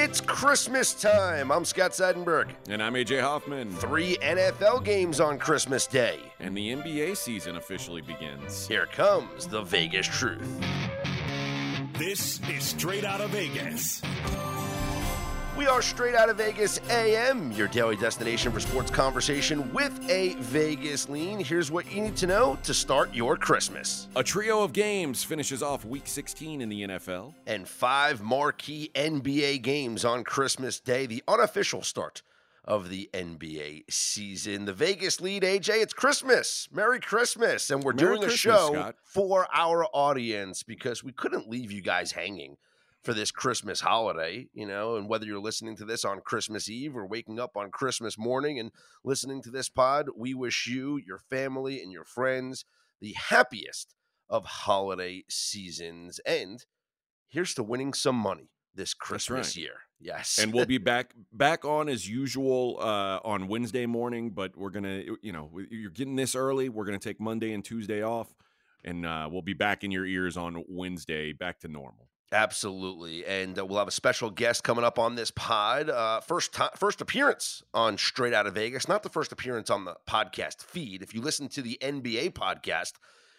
It's Christmas time. I'm Scott Seidenberg. And I'm AJ Hoffman. Three NFL games on Christmas Day. And the NBA season officially begins. Here comes the Vegas truth. This is Straight Out of Vegas. We are straight out of Vegas AM, your daily destination for sports conversation with a Vegas lean. Here's what you need to know to start your Christmas. A trio of games finishes off week 16 in the NFL. And five marquee NBA games on Christmas Day, the unofficial start of the NBA season. The Vegas lead, AJ, it's Christmas. Merry Christmas. And we're Merry doing a show Scott. for our audience because we couldn't leave you guys hanging for this Christmas holiday, you know, and whether you're listening to this on Christmas Eve or waking up on Christmas morning and listening to this pod, we wish you, your family, and your friends the happiest of holiday seasons. And here's to winning some money this Christmas right. year. Yes. And we'll be back back on as usual uh, on Wednesday morning, but we're going to you know, you're getting this early. We're going to take Monday and Tuesday off and uh, we'll be back in your ears on Wednesday back to normal. Absolutely, and uh, we'll have a special guest coming up on this pod. Uh, first time, first appearance on Straight Out of Vegas. Not the first appearance on the podcast feed. If you listen to the NBA podcast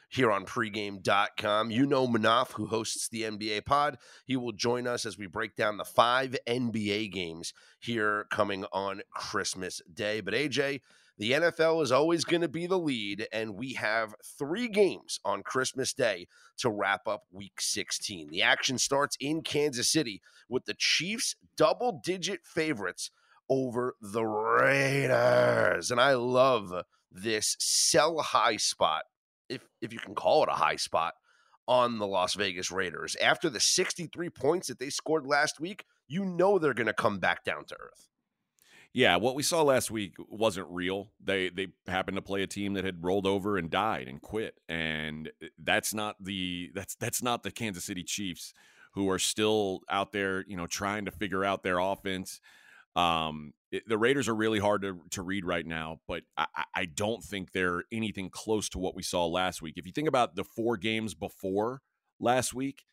here on pregame.com, you know Munaf, who hosts the NBA pod. He will join us as we break down the five NBA games here coming on Christmas Day. But AJ, the NFL is always going to be the lead, and we have three games on Christmas Day to wrap up week 16. The action starts in Kansas City with the Chiefs double digit favorites over the Raiders. And I love this sell high spot, if, if you can call it a high spot, on the Las Vegas Raiders. After the 63 points that they scored last week, you know they're going to come back down to earth. Yeah, what we saw last week wasn't real. They they happened to play a team that had rolled over and died and quit, and that's not the that's that's not the Kansas City Chiefs who are still out there, you know, trying to figure out their offense. Um, it, the Raiders are really hard to to read right now, but I, I- I don't think they're anything close to what we saw last week. If you think about the four games before last week,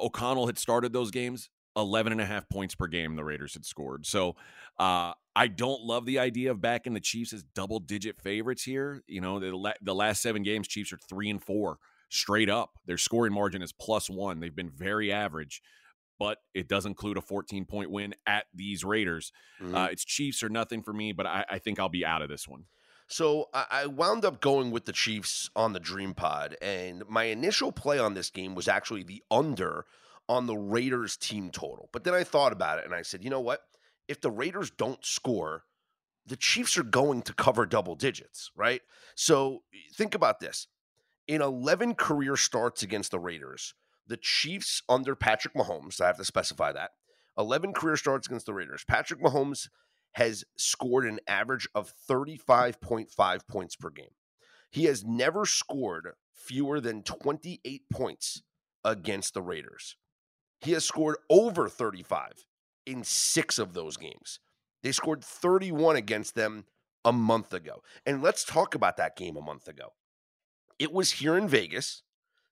O'Connell had started those games 11 and a half points per game the Raiders had scored. So uh, I don't love the idea of backing the Chiefs as double digit favorites here. You know, the, la- the last seven games, Chiefs are three and four straight up. Their scoring margin is plus one. They've been very average, but it does include a 14 point win at these Raiders. Mm-hmm. Uh, it's Chiefs or nothing for me, but I, I think I'll be out of this one. So I, I wound up going with the Chiefs on the Dream Pod, and my initial play on this game was actually the under on the Raiders team total. But then I thought about it and I said, you know what? If the Raiders don't score, the Chiefs are going to cover double digits, right? So think about this. In 11 career starts against the Raiders, the Chiefs under Patrick Mahomes, I have to specify that, 11 career starts against the Raiders. Patrick Mahomes has scored an average of 35.5 points per game. He has never scored fewer than 28 points against the Raiders. He has scored over 35 in six of those games. They scored 31 against them a month ago. And let's talk about that game a month ago. It was here in Vegas,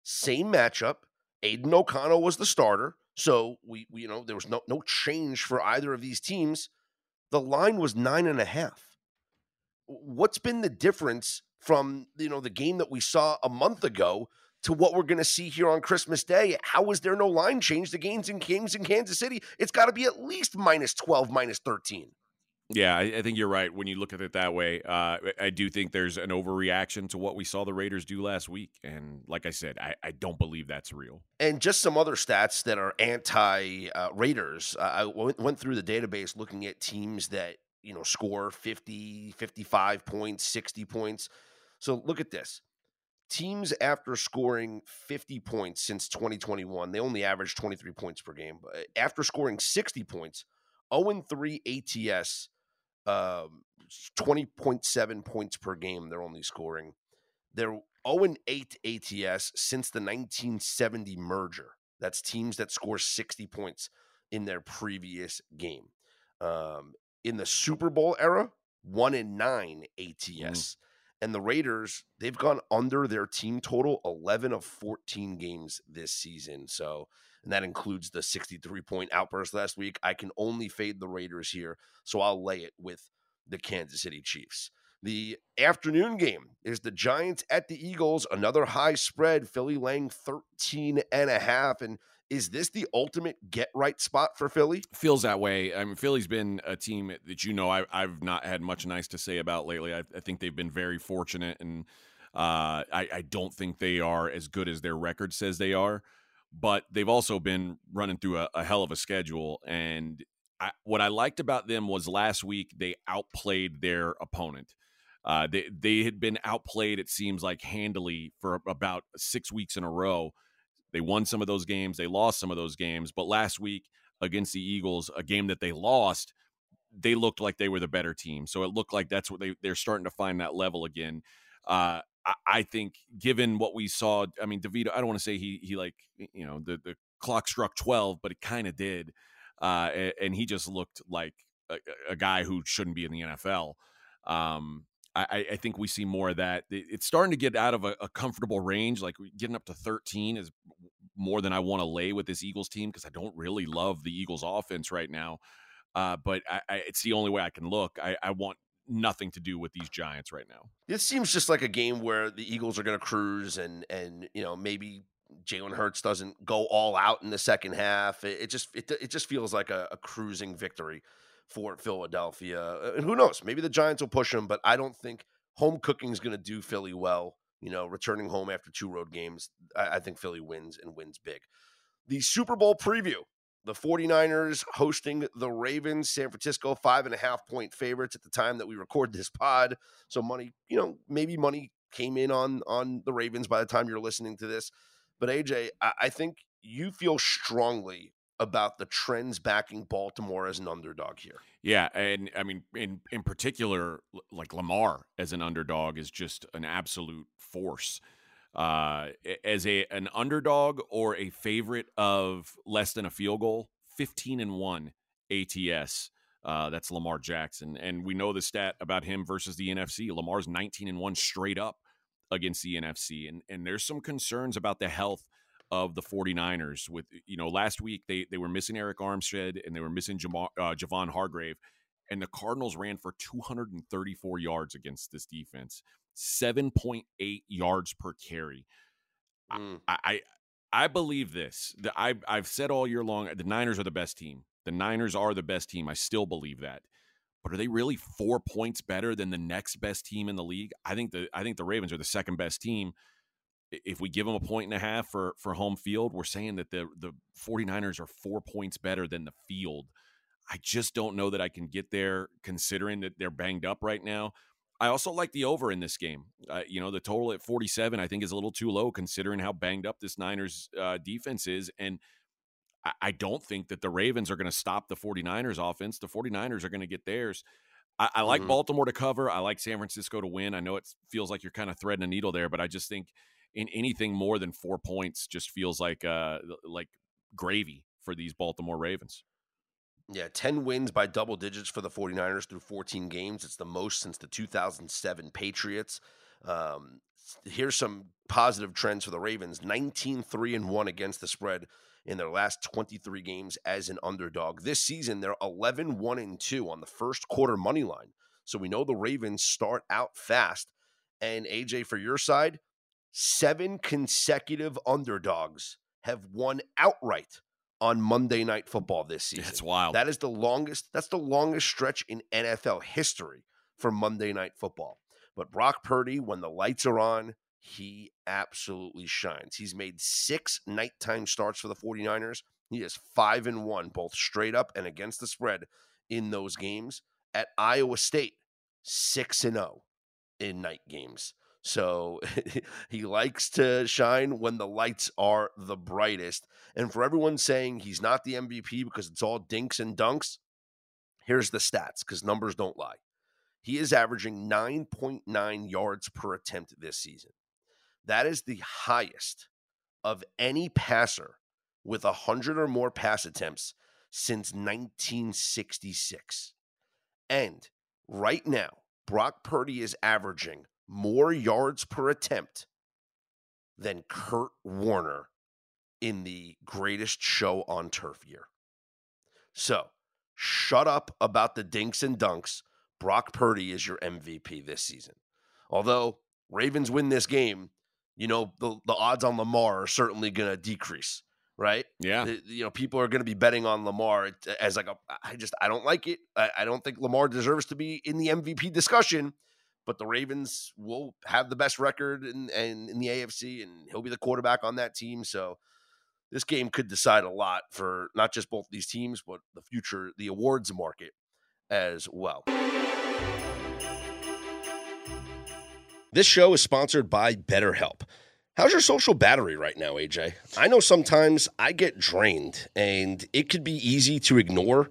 same matchup. Aidan O'Connell was the starter. So we, we you know, there was no no change for either of these teams. The line was nine and a half. What's been the difference from you know the game that we saw a month ago to what we're going to see here on Christmas Day? How is there no line change? The games in games in Kansas City, it's got to be at least minus twelve, minus thirteen. Yeah, I, think you're right when you look at it that way. Uh, I- do think there's an overreaction to what we saw the Raiders do last week. And like I said, I, I don't believe that's real. And just some other stats that are anti uh, Raiders. Uh, I went, went through the database looking at teams that, you know, score 50, 55 points, 60 points. So look at this. Teams after scoring 50 points since 2021, they only average 23 points per game. But after scoring 60 points, 0 3 ATS, um, 20.7 points per game, they're only scoring. They're 0 8 ATS since the 1970 merger. That's teams that score 60 points in their previous game. Um, in the Super Bowl era, 1 and 9 ATS. And the Raiders, they've gone under their team total 11 of 14 games this season. So and that includes the 63 point outburst last week. I can only fade the Raiders here, so I'll lay it with the Kansas City Chiefs. The afternoon game is the Giants at the Eagles, another high spread, Philly laying 13 and a half. And is this the ultimate get right spot for Philly? Feels that way. I mean, Philly's been a team that you know I, have not had much nice to say about lately. I, I think they've been very fortunate, and uh, I, I don't think they are as good as their record says they are. But they've also been running through a, a hell of a schedule, and I, what I liked about them was last week they outplayed their opponent. Uh, they they had been outplayed, it seems like handily for about six weeks in a row. They won some of those games, they lost some of those games, but last week against the Eagles, a game that they lost, they looked like they were the better team. So it looked like that's what they they're starting to find that level again. Uh, I, I, think given what we saw, I mean, DeVito, I don't want to say he he like you know the the clock struck twelve, but it kind of did, uh, and, and, he just looked like a, a, guy who shouldn't be in the NFL. Um, I, I, think we see more of that. It's starting to get out of a, a comfortable range. Like getting up to 13 is more than I want to lay with this Eagles team because I don't really love the Eagles offense right now. Uh, but I, I, it's the only way I can look. I, I want nothing to do with these Giants right now. It seems just like a game where the Eagles are going to cruise and and you know maybe Jalen Hurts doesn't go all out in the second half. It, it just it, it just feels like a, a cruising victory for Philadelphia. Uh, and who knows? Maybe the Giants will push them, but I don't think home cooking is going to do Philly well. You know, returning home after two road games, I, I think Philly wins and wins big. The Super Bowl preview the 49ers hosting the Ravens, San Francisco, five and a half point favorites at the time that we record this pod. So money, you know, maybe money came in on on the Ravens by the time you're listening to this. But AJ, I, I think you feel strongly about the trends backing Baltimore as an underdog here. Yeah, and I mean in in particular like Lamar as an underdog is just an absolute force. Uh as a an underdog or a favorite of less than a field goal, 15 and 1 ATS. Uh, that's Lamar Jackson. And we know the stat about him versus the NFC. Lamar's 19 and 1 straight up against the NFC. And and there's some concerns about the health of the 49ers with you know last week they they were missing Arik Armstead and they were missing Jamar, uh, Javon Hargrave and the Cardinals ran for 234 yards against this defense 7.8 yards per carry. Mm. I, I I believe this I I've said all year long the Niners are the best team. The Niners are the best team. I still believe that. But are they really 4 points better than the next best team in the league? I think the I think the Ravens are the second best team if we give them a point and a half for for home field, we're saying that the the 49ers are 4 points better than the field. I just don't know that I can get there considering that they're banged up right now. I also like the over in this game. Uh, you know, the total at 47 I think is a little too low considering how banged up this Niners uh, defense is and I, I don't think that the Ravens are going to stop the 49ers offense. The 49ers are going to get theirs. I, I like mm-hmm. Baltimore to cover. I like San Francisco to win. I know it feels like you're kind of threading a needle there, but I just think – in anything more than four points just feels like uh like gravy for these Baltimore Ravens. Yeah, 10 wins by double digits for the 49ers through 14 games. It's the most since the 2007 Patriots. Um, here's some positive trends for the Ravens 19 3 and 1 against the spread in their last 23 games as an underdog. This season, they're 11 1 and 2 on the first quarter money line. So we know the Ravens start out fast. And AJ, for your side, seven consecutive underdogs have won outright on Monday Night Football this season. That's wild. That is the longest. That's the longest stretch in NFL history for Monday Night Football. But Brock Purdy, when the lights are on, he absolutely shines. He's made six nighttime starts for the 49ers. He is five and one, both straight up and against the spread in those games. At Iowa State, six and zero oh in night games. So he likes to shine when the lights are the brightest. And for everyone saying he's not the MVP because it's all dinks and dunks, here's the stats because numbers don't lie. He is averaging 9.9 yards per attempt this season. That is the highest of any passer with 100 or more pass attempts since 1966. And right now, Brock Purdy is averaging more yards per attempt than Kurt Warner in the greatest show on turf year. So shut up about the dinks and dunks. Brock Purdy is your MVP this season. Although Ravens win this game, you know, the, the odds on Lamar are certainly going to decrease, right? Yeah. The- you know, people are going to be betting on Lamar as like a, I just, I don't like it. I, I don't think Lamar deserves to be in the MVP discussion, but the Ravens will have the best record in, in, in the AFC and he'll be the quarterback on that team. So this game could decide a lot for not just both these teams, but the future, the awards market as well. This show is sponsored by BetterHelp. How's your social battery right now, AJ? I know sometimes I get drained and it could be easy to ignore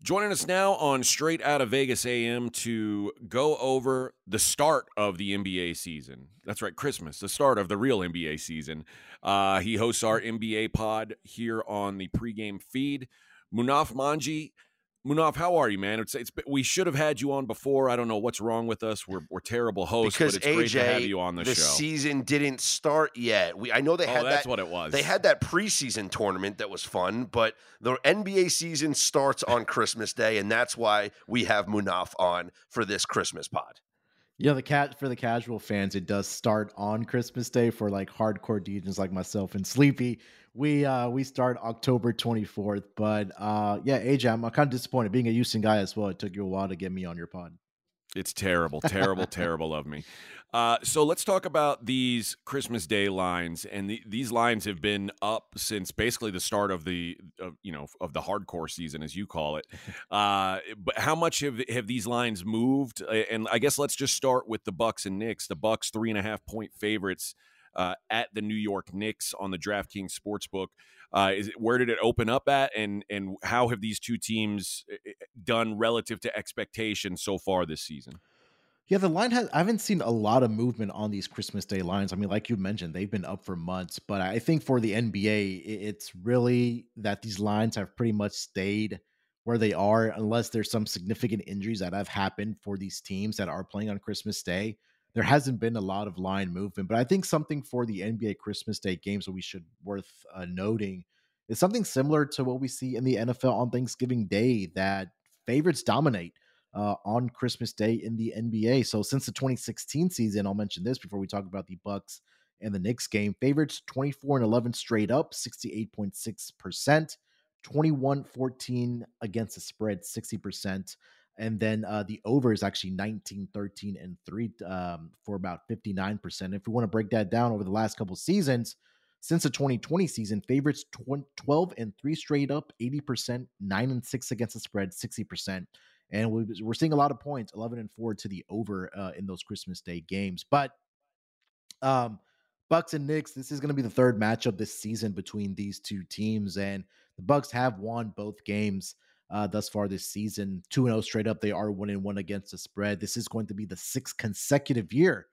Joining us now on Straight Out of Vegas AM to go over the start of the NBA season. That's right, Christmas, the start of the real NBA season. Uh, he hosts our NBA pod here on the pregame feed. Munaf Manji. Munaf, how are you, man? It's, it's we should have had you on before. I don't know what's wrong with us. We're, we're terrible hosts, Because but it's great AJ, to have you on the, the show. season didn't start yet. We I know they oh, had that's that what it was. They had that preseason tournament that was fun, but the NBA season starts on Christmas Day, and that's why we have Munaf on for this Christmas pod. Yeah, the cat for the casual fans, it does start on Christmas Day for like hardcore DJs like myself and Sleepy. We uh we start October 24th, but uh yeah, AJ, I'm kind of disappointed being a Houston guy as well. It took you a while to get me on your pod. It's terrible, terrible, terrible of me. Uh, so let's talk about these Christmas Day lines, and the, these lines have been up since basically the start of the, of, you know, of the hardcore season, as you call it. Uh, but how much have have these lines moved? And I guess let's just start with the Bucks and Knicks. The Bucks three and a half point favorites uh, at the New York Knicks on the DraftKings Sportsbook. Uh, is it, where did it open up at, and and how have these two teams uh, done relative to expectations so far this season? Yeah, the line has. I haven't seen a lot of movement on these Christmas Day lines. I mean, like you mentioned, they've been up for months, but I think for the NBA, it's really that these lines have pretty much stayed where they are, unless there's some significant injuries that have happened for these teams that are playing on Christmas Day. There hasn't been a lot of line movement, but I think something for the NBA Christmas Day games that we should worth uh, noting is something similar to what we see in the NFL on Thanksgiving Day that favorites dominate uh, on Christmas Day in the NBA. So since the 2016 season, I'll mention this before we talk about the Bucks and the Knicks game. Favorites 24 and 11 straight up, 68.6%. 21 14 against the spread, 60%. And then uh, the over is actually 19, 13, and 3 um, for about 59%. If we want to break that down over the last couple seasons, since the 2020 season, favorites 12 and 3 straight up, 80%, 9 and 6 against the spread, 60%. And we're seeing a lot of points, 11 and 4 to the over uh, in those Christmas Day games. But um, Bucks and Knicks, this is going to be the third matchup this season between these two teams. And the Bucks have won both games uh, thus far this season. 2 0 straight up. They are 1 and 1 against the spread. This is going to be the sixth consecutive year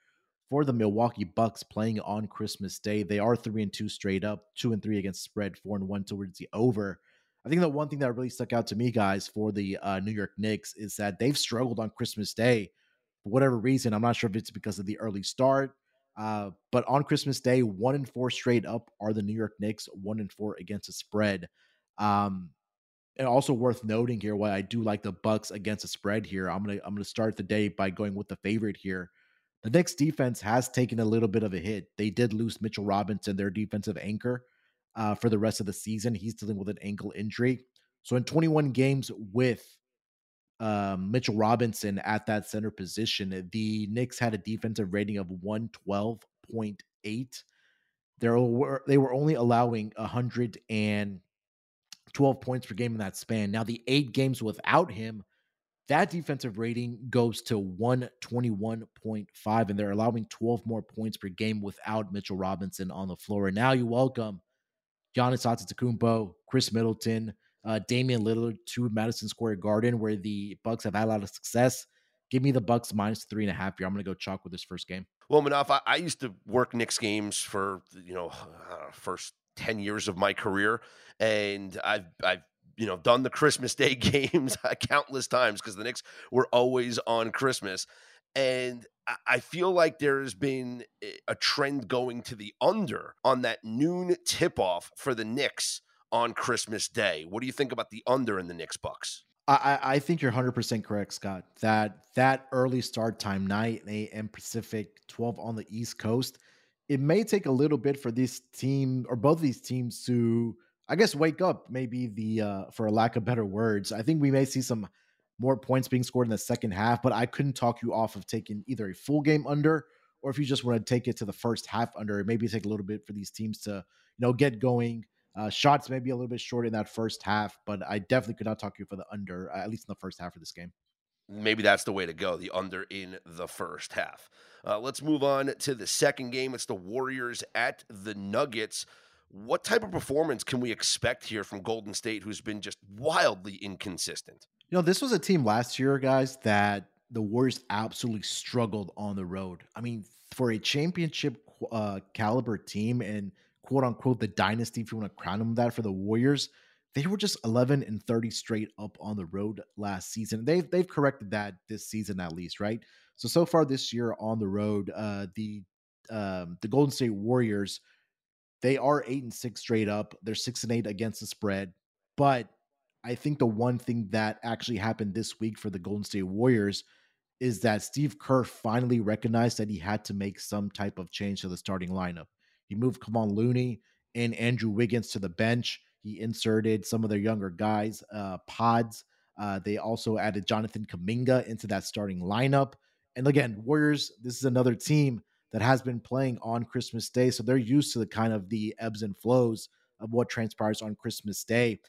for the Milwaukee Bucks playing on Christmas Day. They are 3 and 2 straight up, 2 and 3 against spread, 4 and 1 towards the over. I think the one thing that really stuck out to me, guys, for the uh, New York Knicks is that they've struggled on Christmas Day for whatever reason. I'm not sure if it's because of the early start, uh, but on Christmas Day, one and four straight up are the New York Knicks, one and four against the spread. Um, and also worth noting here, why I do like the Bucks against the spread here. I'm gonna I'm gonna start the day by going with the favorite here. The Knicks defense has taken a little bit of a hit. They did lose Mitchell Robinson, their defensive anchor, uh, for the rest of the season. He's dealing with an ankle injury. So in 21 games with um, Mitchell Robinson at that center position, the Knicks had a defensive rating of 112.8. There were they were only allowing 100 and 12 points per game in that span. Now, the eight games without him, that defensive rating goes to 121.5, and they're allowing 12 more points per game without Mitchell Robinson on the floor. And now you welcome Giannis Antetokounmpo, Khris Middleton, uh, Damian Lillard to Madison Square Garden, where the Bucks have had a lot of success. Give me the Bucks minus three and a half here. I'm going to go chalk with this first game. Well, Munaf, I, I used to work Knicks games for you know uh, first 10 years of my career and I've I've you know done the Christmas Day games uh, countless times because the Knicks were always on Christmas and I feel like there has been a trend going to the under on that noon tip off for the Knicks on Christmas Day. What do you think about the under in the Knicks Bucks? I, I think you're 100% correct, Scott. That that early start time, 9 a.m. Pacific, 12 on the East Coast, it may take a little bit for this team or both these teams to, I guess, wake up. Maybe the uh, for a lack of better words, I think we may see some more points being scored in the second half. But I couldn't talk you off of taking either a full game under or if you just want to take it to the first half under. Maybe take a little bit for these teams to you know get going. Uh, shots may be a little bit short in that first half, but I definitely could not talk you for the under, at least in the first half of this game. Maybe that's the way to go, the under in the first half. Uh, let's move on to the second game. It's the Warriors at the Nuggets. What type of performance can we expect here from Golden State, who's been just wildly inconsistent? You know, this was a team last year, guys, that the Warriors absolutely struggled on the road. I mean, for a championship uh, caliber team and quote unquote the dynasty, if you want to crown them that for the Warriors, they were just 11 and 30 straight up on the road last season. They've they've corrected that this season at least, right? So so far this year on the road, uh, the um, the Golden State Warriors they are eight and six straight up. They're six and eight against the spread. But I think the one thing that actually happened this week for the Golden State Warriors is that Steve Kerr finally recognized that he had to make some type of change to the starting lineup. He moved Kevon Looney and Andrew Wiggins to the bench. He inserted some of their younger guys, uh, pods. Uh, they also added Jonathan Kuminga into that starting lineup. And again, Warriors, this is another team that has been playing on Christmas Day. So they're used to the kind of the ebbs and flows of what transpires on Christmas Day.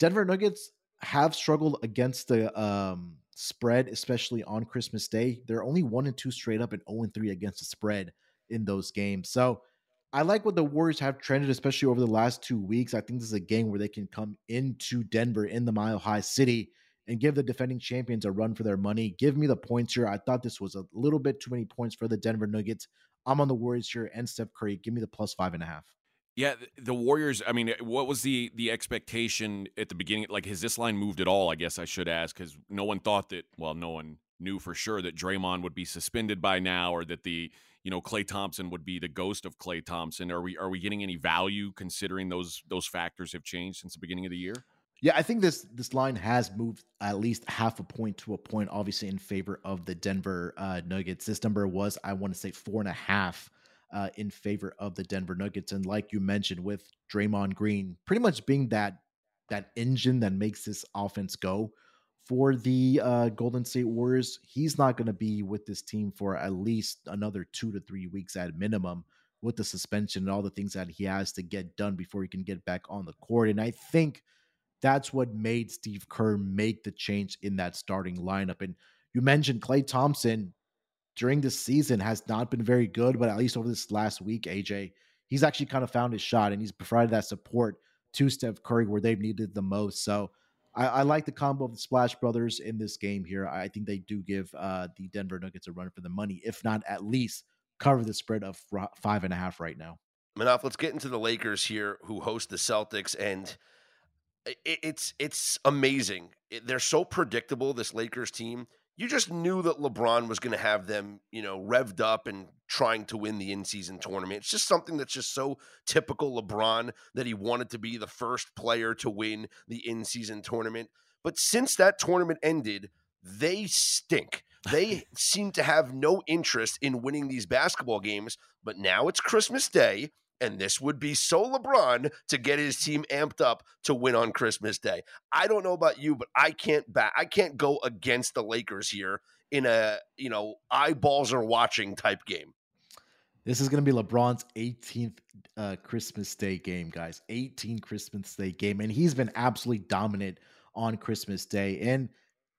Denver Nuggets have struggled against the um, spread, especially on Christmas Day. They're only one and two straight up and 0 and 3 against the spread in those games. So I like what the Warriors have trended, especially over the last two weeks. I think this is a game where they can come into Denver in the Mile High City and give the defending champions a run for their money. Give me the points here. I thought this was a little bit too many points for the Denver Nuggets. I'm on the Warriors here and Steph Curry. Give me the plus five and a half. Yeah, the Warriors. I mean, what was the the expectation at the beginning? Like, has this line moved at all? I guess I should ask because no one thought that. Well, no one knew for sure that Draymond would be suspended by now, or that the you know Klay Thompson would be the ghost of Klay Thompson. Are we are we getting any value considering those those factors have changed since the beginning of the year? Yeah, I think this this line has moved at least half a point to a point, obviously in favor of the Denver uh, Nuggets. This number was, I want to say, four and a half uh, in favor of the Denver Nuggets. And like you mentioned, with Draymond Green pretty much being that that engine that makes this offense go for the uh, Golden State Warriors, he's not going to be with this team for at least another two to three weeks at minimum with the suspension and all the things that he has to get done before he can get back on the court. And I think that's what made Steve Kerr make the change in that starting lineup. And you mentioned Klay Thompson during this season has not been very good, but at least over this last week, AJ, he's actually kind of found his shot and he's provided that support to Steph Curry where they've needed the most. So I, I, like the combo of the Splash Brothers in this game here. I think they do give uh, the Denver Nuggets a run for the money, if not at least cover the spread of five and a half right now. Munaf, let's get into the Lakers here, who host the Celtics, and it's it's amazing. They're so predictable. This Lakers team you just knew that LeBron was going to have them, you know, revved up and trying to win the in-season tournament. It's just something that's just so typical LeBron that he wanted to be the first player to win the in-season tournament. But since that tournament ended, they stink. They seem to have no interest in winning these basketball games, but now it's Christmas Day and this would be so LeBron to get his team amped up to win on Christmas Day. I don't know about you, but I can't back I can't go against the Lakers here in a, you know, eyeballs are watching type game. This is going to be LeBron's 18th uh, Christmas Day game, guys. 18 Christmas Day game. And he's been absolutely dominant on Christmas Day. And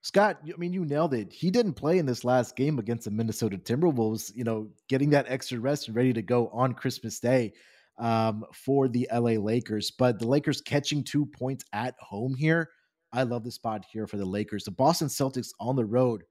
Scott, I mean, you nailed it. He didn't play in this last game against the Minnesota Timberwolves, you know, getting that extra rest and ready to go on Christmas Day um, for the LA Lakers. But the Lakers catching two points at home here. I love the spot here for the Lakers. The Boston Celtics on the road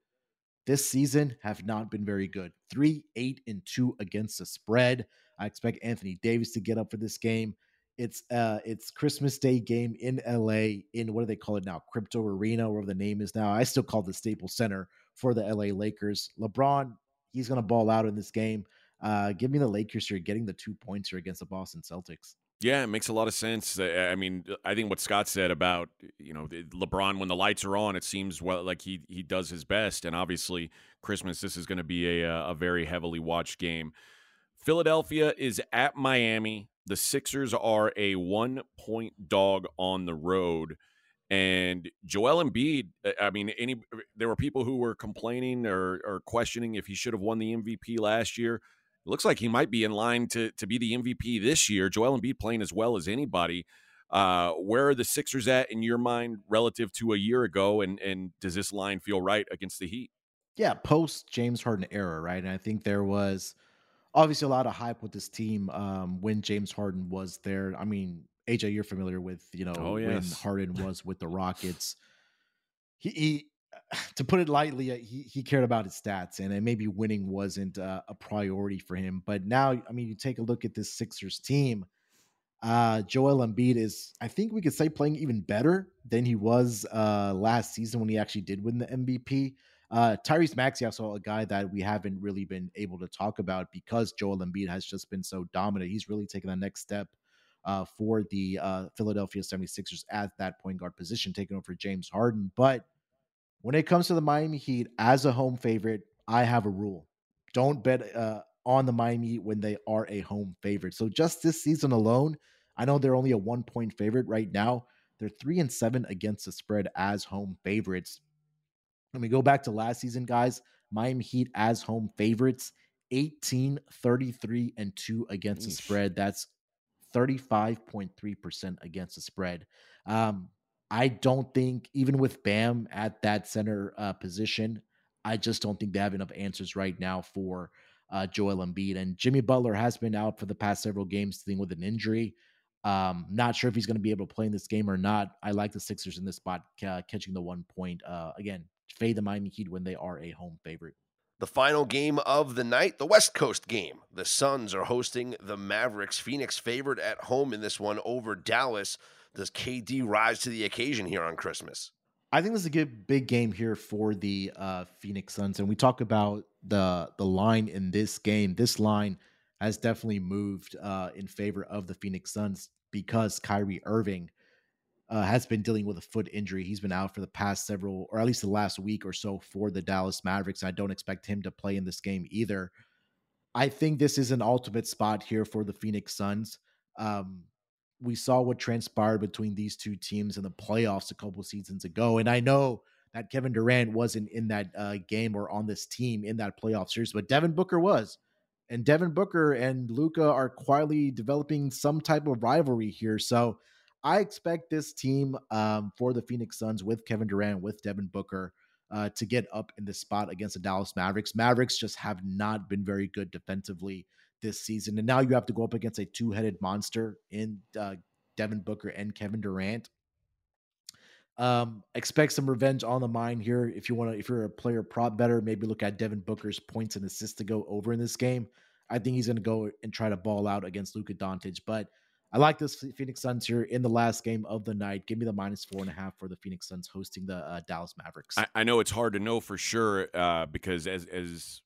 this season have not been very good. Three, eight, and two against the spread. I expect Anthony Davis to get up for this game. It's uh it's Christmas Day game in LA in what do they call it now? Crypto Arena, whatever the name is now. I still call it the Staples Center for the LA Lakers. LeBron, he's gonna ball out in this game. Uh give me the Lakers here getting the two points here against the Boston Celtics. Yeah, it makes a lot of sense. I mean, I think what Scott said about you know LeBron when the lights are on, it seems well like he he does his best, and obviously Christmas this is going to be a a very heavily watched game. Philadelphia is at Miami. The Sixers are a one point dog on the road. And Joel Embiid, uh, I mean, any there were people who were complaining or, or questioning if he should have won the MVP last year. It looks like he might be in line to to be the MVP this year. Joel Embiid playing as well as anybody. Uh, where are the Sixers at in your mind relative to a year ago? And and does this line feel right against the Heat? Yeah, post James Harden era, right? And I think there was obviously a lot of hype with this team um, when James Harden was there. I mean, AJ, you're familiar with you know oh, yes. when Harden was with the Rockets. He, he, to put it lightly, uh, he he cared about his stats, and maybe winning wasn't uh, a priority for him. But now, I mean, you take a look at this Sixers team. Uh, Joel Embiid is, I think we could say, playing even better than he was uh, last season when he actually did win the MVP. Uh, Tyrese Maxey, also a guy that we haven't really been able to talk about because Joel Embiid has just been so dominant. He's really taken the next step uh, for the uh, Philadelphia 76ers at that point guard position, taking over James Harden. But when it comes to the Miami Heat as a home favorite, I have a rule. Don't bet uh, on the Miami Heat when they are a home favorite. So just this season alone, I know they're only a one point favorite right now. They're three and seven against the spread as home favorites. When we go back to last season, guys, Miami Heat as home favorites, 18, 33, and 2 against the spread. That's 35.3% against the spread. Um, I don't think, even with Bam at that center uh, position, I just don't think they have enough answers right now for uh, Joel Embiid. And Jimmy Butler has been out for the past several games dealing with an injury. Um, not sure if he's going to be able to play in this game or not. I like the Sixers in this spot, uh, catching the one point. Uh, again, fade the Miami Heat when they are a home favorite. The final game of the night, the West Coast game. The Suns are hosting the Mavericks. Phoenix favored at home in this one over Dallas. Does KD rise to the occasion here on Christmas? I think this is a good big game here for the uh, Phoenix Suns, and we talk about the the line in this game. This line has definitely moved uh, in favor of the Phoenix Suns because Kyrie Irving uh, has been dealing with a foot injury. He's been out for the past several, or at least the last week or so for the Dallas Mavericks. I don't expect him to play in this game either. I think this is an ultimate spot here for the Phoenix Suns. Um, we saw what transpired between these two teams in the playoffs a couple seasons ago. And I know that Kevin Durant wasn't in that uh, game or on this team in that playoff series, but Devin Booker was. And Devin Booker and Luka are quietly developing some type of rivalry here. So I expect this team um, for the Phoenix Suns with Kevin Durant, with Devin Booker, uh, to get up in this spot against the Dallas Mavericks. Mavericks just have not been very good defensively this season. And now you have to go up against a two headed monster in uh, Devin Booker and Kevin Durant. Um, expect some revenge on the mind here. If you want to, if you're a player prop better, maybe look at Devin Booker's points and assists to go over in this game. I think he's going to go and try to ball out against Luka Doncic. But I like this Phoenix Suns here in the last game of the night. Give me the minus four and a half for the Phoenix Suns hosting the uh, Dallas Mavericks. I, I, know it's hard to know for sure uh, because as as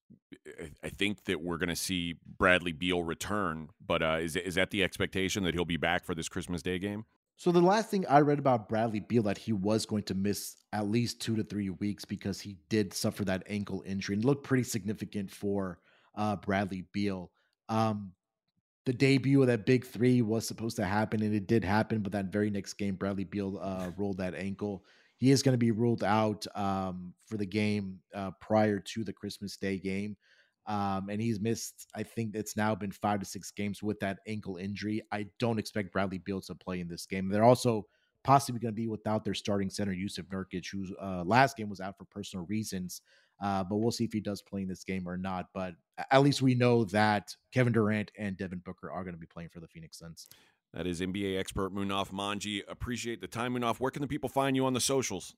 I think that we're going to see Bradley Beal return, but uh, is is that the expectation that he'll be back for this Christmas Day game? So the last thing I read about Bradley Beal that he was going to miss at least two to three weeks because he did suffer that ankle injury and looked pretty significant for uh, Bradley Beal. Um, the debut of that big three was supposed to happen and it did happen, but that very next game, Bradley Beal uh, rolled that ankle. He is going to be ruled out um, for the game uh, prior to the Christmas Day game. Um, and he's missed, I think it's now been five to six games with that ankle injury. I don't expect Bradley Beal to play in this game. They're also possibly going to be without their starting center, Jusuf Nurkic, whose uh, last game was out for personal reasons. Uh, but we'll see if he does play in this game or not. But at least we know that Kevin Durant and Devin Booker are going to be playing for the Phoenix Suns. That is NBA expert Munaf Manji. Appreciate the time, Munaf. Where can the people find you on the socials?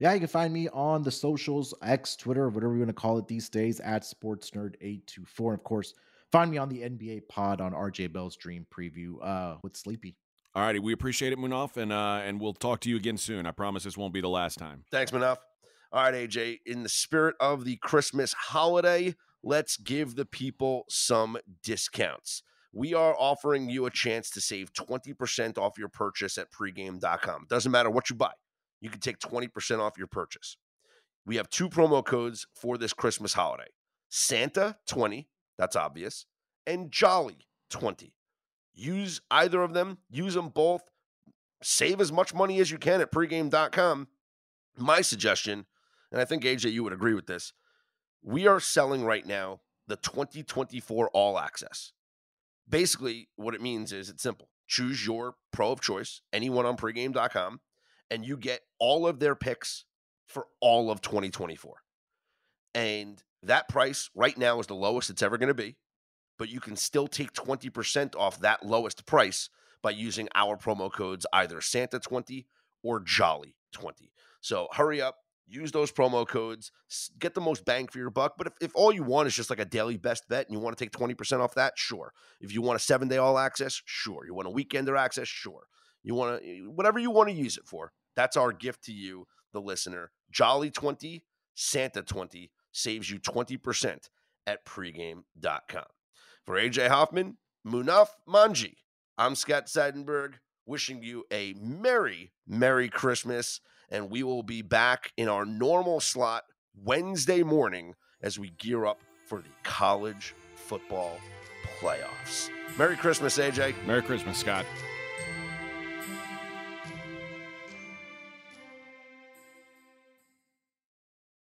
Yeah, you can find me on the socials, X, Twitter, whatever you want to call it these days, at SportsNerd824. Of course, find me on the NBA pod on RJ Bell's Dream Preview uh, with Sleepy. All righty, we appreciate it, Munaf, and uh, and we'll talk to you again soon. I promise this won't be the last time. Thanks, Munaf. All right, AJ, in the spirit of the Christmas holiday, let's give the people some discounts. We are offering you a chance to save 20% off your purchase at pregame.com. Doesn't matter what you buy you can take 20% off your purchase. We have two promo codes for this Christmas holiday Santa 20, that's obvious, and Jolly 20. Use either of them, use them both, save as much money as you can at pregame.com. My suggestion, and I think AJ, you would agree with this, we are selling right now the 2024 All Access. Basically, what it means is it's simple. Choose your pro of choice, anyone on pregame.com and you get all of their picks for all of 2024. And that price right now is the lowest it's ever going to be, but you can still take 20% off that lowest price by using our promo codes either Santa20 or Jolly20. So hurry up, use those promo codes, get the most bang for your buck. But if, if all you want is just like a daily best bet and you want to take 20% off that, sure. If you want a seven day all access, sure. You want a weekender access, sure. You want to, whatever you want to use it for, that's our gift to you, the listener. Jolly 20, Santa 20 saves you 20% at pregame.com. For AJ Hoffman, Munaf Manji, I'm Scott Seidenberg, wishing you a Merry, Merry Christmas. And we will be back in our normal slot Wednesday morning as we gear up for the college football playoffs. Merry Christmas, AJ. Merry Christmas, Scott.